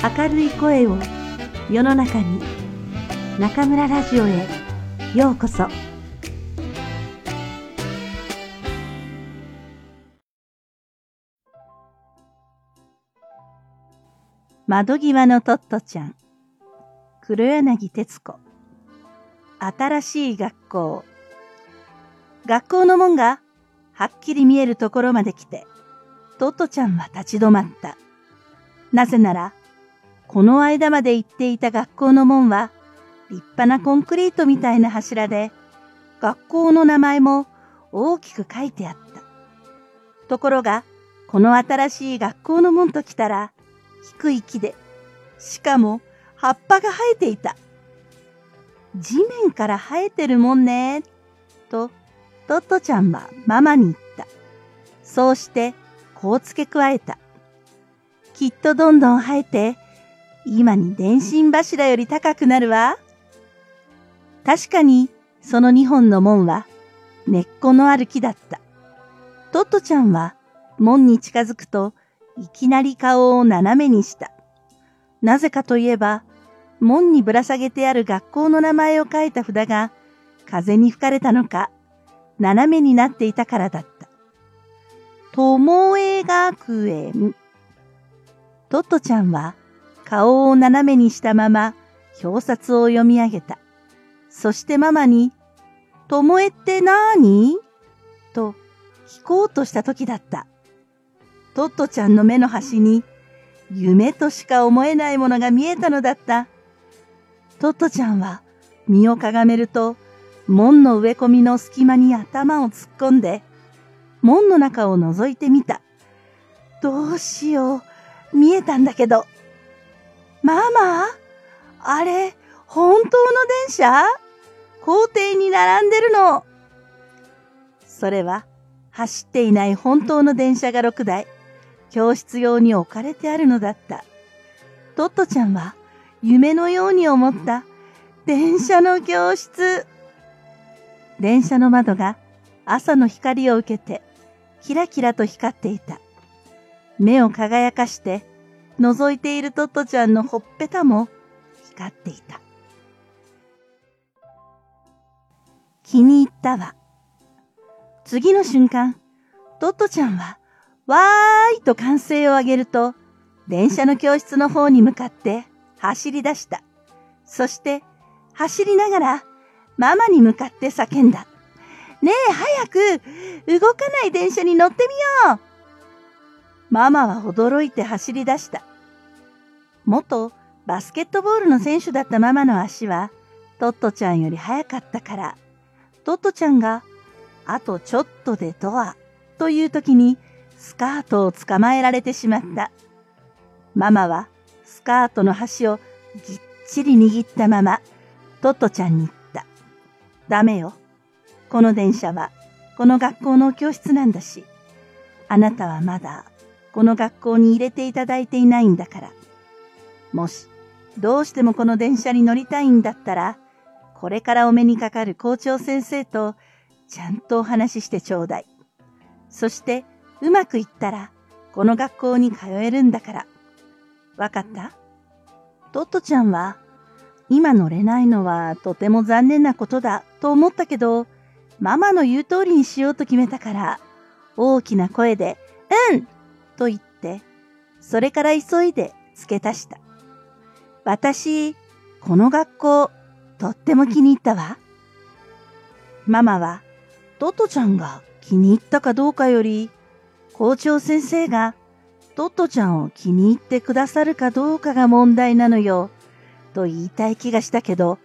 明るい声を世の中に中村ラジオへようこそ。窓際のトットちゃん。黒柳徹子。新しい学校。学校の門がはっきり見えるところまで来てトットちゃんは立ち止まった。なぜなら、この間まで行っていた学校の門は、立派なコンクリートみたいな柱で、学校の名前も大きく書いてあった。ところが、この新しい学校の門と来たら、低い木で、しかも葉っぱが生えていた。地面から生えてるもんね、と、トットちゃんはママに言った。そうして、こう付け加えた。きっとどんどん生えて、今に電信柱より高くなるわ。確かに、その二本の門は、根っこのある木だった。トットちゃんは、門に近づくと、いきなり顔を斜めにした。なぜかといえば、門にぶら下げてある学校の名前を書いた札が、風に吹かれたのか、斜めになっていたからだった。ともえ学園。トットちゃんは顔を斜めにしたまま表札を読み上げた。そしてママに、ともえってなーに？と聞こうとした時だった。トットちゃんの目の端に夢としか思えないものが見えたのだった。トットちゃんは身をかがめると門の植え込みの隙間に頭を突っ込んで門の中を覗いてみた。どうしよう。見えたんだけど。ママ？あれ、本当の電車？校庭に並んでるの。それは、走っていない本当の電車が6台、教室用に置かれてあるのだった。トットちゃんは、夢のように思った。電車の教室。電車の窓が朝の光を受けてキラキラと光っていた。目を輝かして、覗いているトットちゃんのほっぺたも光っていた。気に入ったわ。次の瞬間、トットちゃんは、わーいと歓声を上げると、電車の教室の方に向かって走り出した。そして、走りながら、ママに向かって叫んだ。ねえ、早く動かない電車に乗ってみようママは驚いて走り出した。元バスケットボールの選手だったママの足は、トットちゃんより速かったから、トットちゃんが、あとちょっとでドア、という時に、スカートを捕まえられてしまった。ママは、スカートの端をぎっちり握ったまま、トットちゃんに言った。ダメよ。この電車は、この学校の教室なんだし、あなたはまだ、この学校に入れていただいていないんだから。もし、どうしてもこの電車に乗りたいんだったら、これからお目にかかる校長先生と、ちゃんとお話ししてちょうだい。そして、うまくいったら、この学校に通えるんだから。わかった？トットちゃんは、今乗れないのはとても残念なことだと思ったけど、ママの言う通りにしようと決めたから、大きな声で、うんと言って、それから急いで付け足した。私、この学校、とっても気に入ったわ。ママは、トトちゃんが気に入ったかどうかより、校長先生がトトちゃんを気に入ってくださるかどうかが問題なのよ、と言いたい気がしたけど、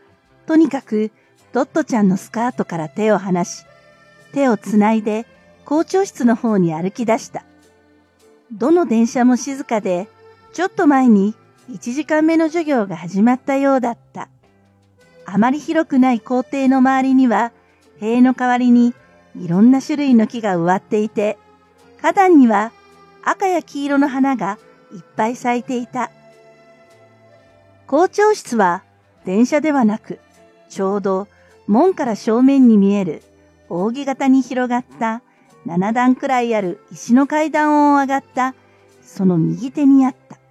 とにかくトットちゃんのスカートから手を離し、手をつないで校長室の方に歩き出した。どの電車も静かで、ちょっと前に1時間目の授業が始まったようだった。あまり広くない校庭の周りには、塀の代わりにいろんな種類の木が植わっていて、花壇には赤や黄色の花がいっぱい咲いていた。校長室は電車ではなく、ちょうど門から正面に見える扇形に広がった七段くらいある石の階段を上がったその右手にあった。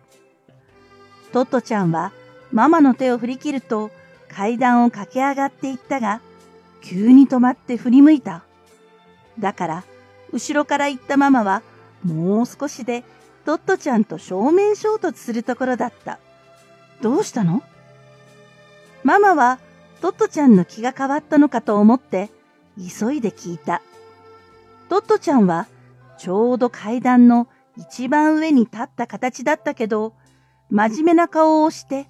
トットちゃんはママの手を振り切ると階段を駆け上がっていったが、急に止まって振り向いた。だから、後ろから行ったママは、もう少しでトットちゃんと正面衝突するところだった。どうしたの？ママはトットちゃんの気が変わったのかと思って、急いで聞いた。トットちゃんは、ちょうど階段の一番上に立った形だったけど、真面目な顔をして、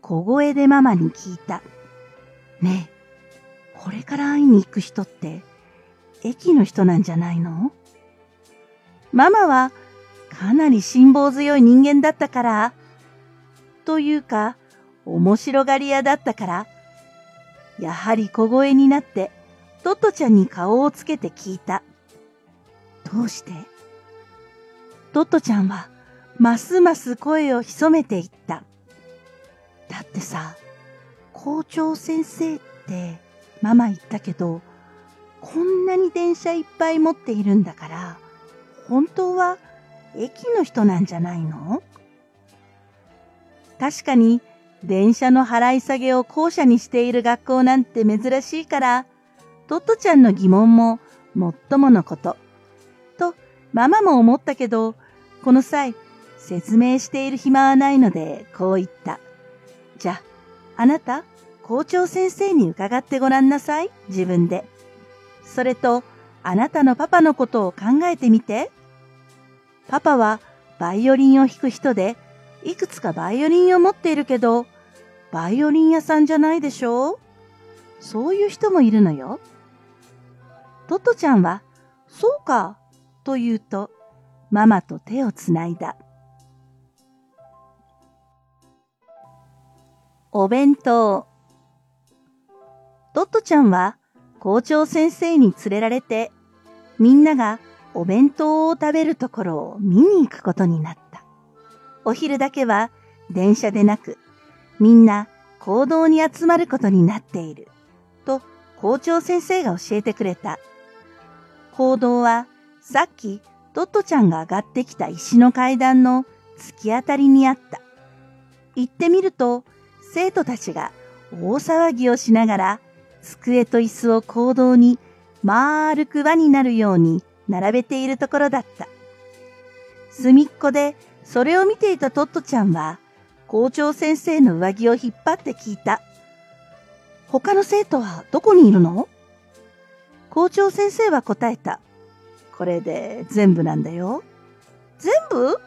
小声でママに聞いた。ねえ、これから会いに行く人って、駅の人なんじゃないの？ママは、かなり辛抱強い人間だったから、というか、面白がり屋だったから、やはり小声になって、トットちゃんに顔をつけて聞いた。どうして？トットちゃんは、ますます声を潜めていった。だってさ、校長先生ってママ言ったけど、こんなに電車いっぱい持っているんだから、本当は駅の人なんじゃないの？確かに電車の払い下げを校舎にしている学校なんて珍しいから、トットちゃんの疑問ももっとものこと。と、ママも思ったけど、この際、説明している暇はないので、こう言った。じゃ、ああなた、校長先生に伺ってごらんなさい、自分で。それと、あなたのパパのことを考えてみて。パパは、バイオリンを弾く人で、いくつかバイオリンを持っているけど、バイオリン屋さんじゃないでしょうそういう人もいるのよ。トトちゃんは、そうか、と言うと、ママと手をつないだ。お弁当。トットちゃんは校長先生に連れられて、みんながお弁当を食べるところを見に行くことになった。お昼だけは電車でなく、みんな行動に集まることになっている。と校長先生が教えてくれた。行動はさっきトットちゃんが上がってきた石の階段の突き当たりにあった。行ってみると、生徒たちが大騒ぎをしながら、机と椅子を行動に丸く輪になるように並べているところだった。隅っこでそれを見ていたトットちゃんは、校長先生の上着を引っ張って聞いた。他の生徒はどこにいるの？校長先生は答えた。これで全部なんだよ。全部？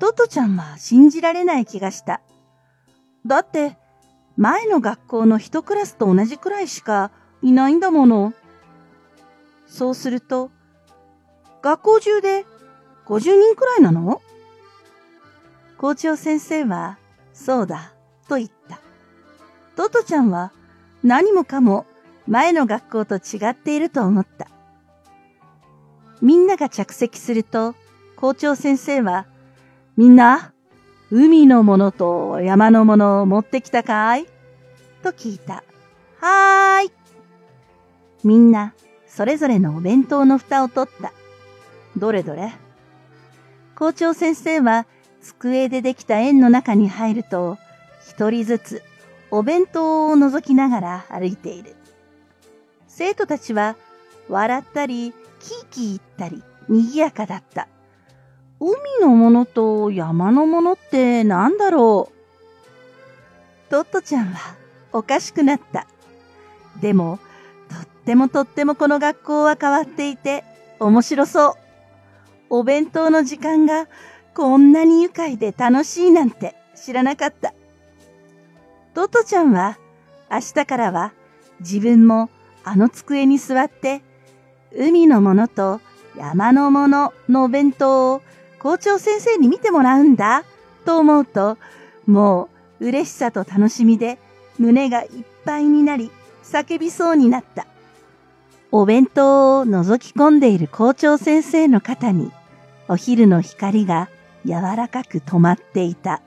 トットちゃんは信じられない気がした。だって、前の学校の一クラスと同じくらいしかいないんだもの。そうすると、学校中で50人くらいなの？校長先生は、そうだ、と言った。トトちゃんは何もかも前の学校と違っていると思った。みんなが着席すると、校長先生は、みんな、海のものと山のものを持ってきたかい？と聞いた。はーい。みんな、それぞれのお弁当の蓋を取った。どれどれ？校長先生は、机でできた円の中に入ると、一人ずつお弁当を覗きながら歩いている。生徒たちは、笑ったり、キーキー言ったり、賑やかだった。海のものと山のものって何だろう？トットちゃんはおかしくなった。でも、とってもとってもこの学校は変わっていて面白そう。お弁当の時間がこんなに愉快で楽しいなんて知らなかった。トットちゃんは明日からは自分もあの机に座って海のものと山のもののお弁当を校長先生に見てもらうんだ、と思うと、もう嬉しさと楽しみで胸がいっぱいになり叫びそうになった。お弁当を覗き込んでいる校長先生の肩にお昼の光が柔らかく止まっていた。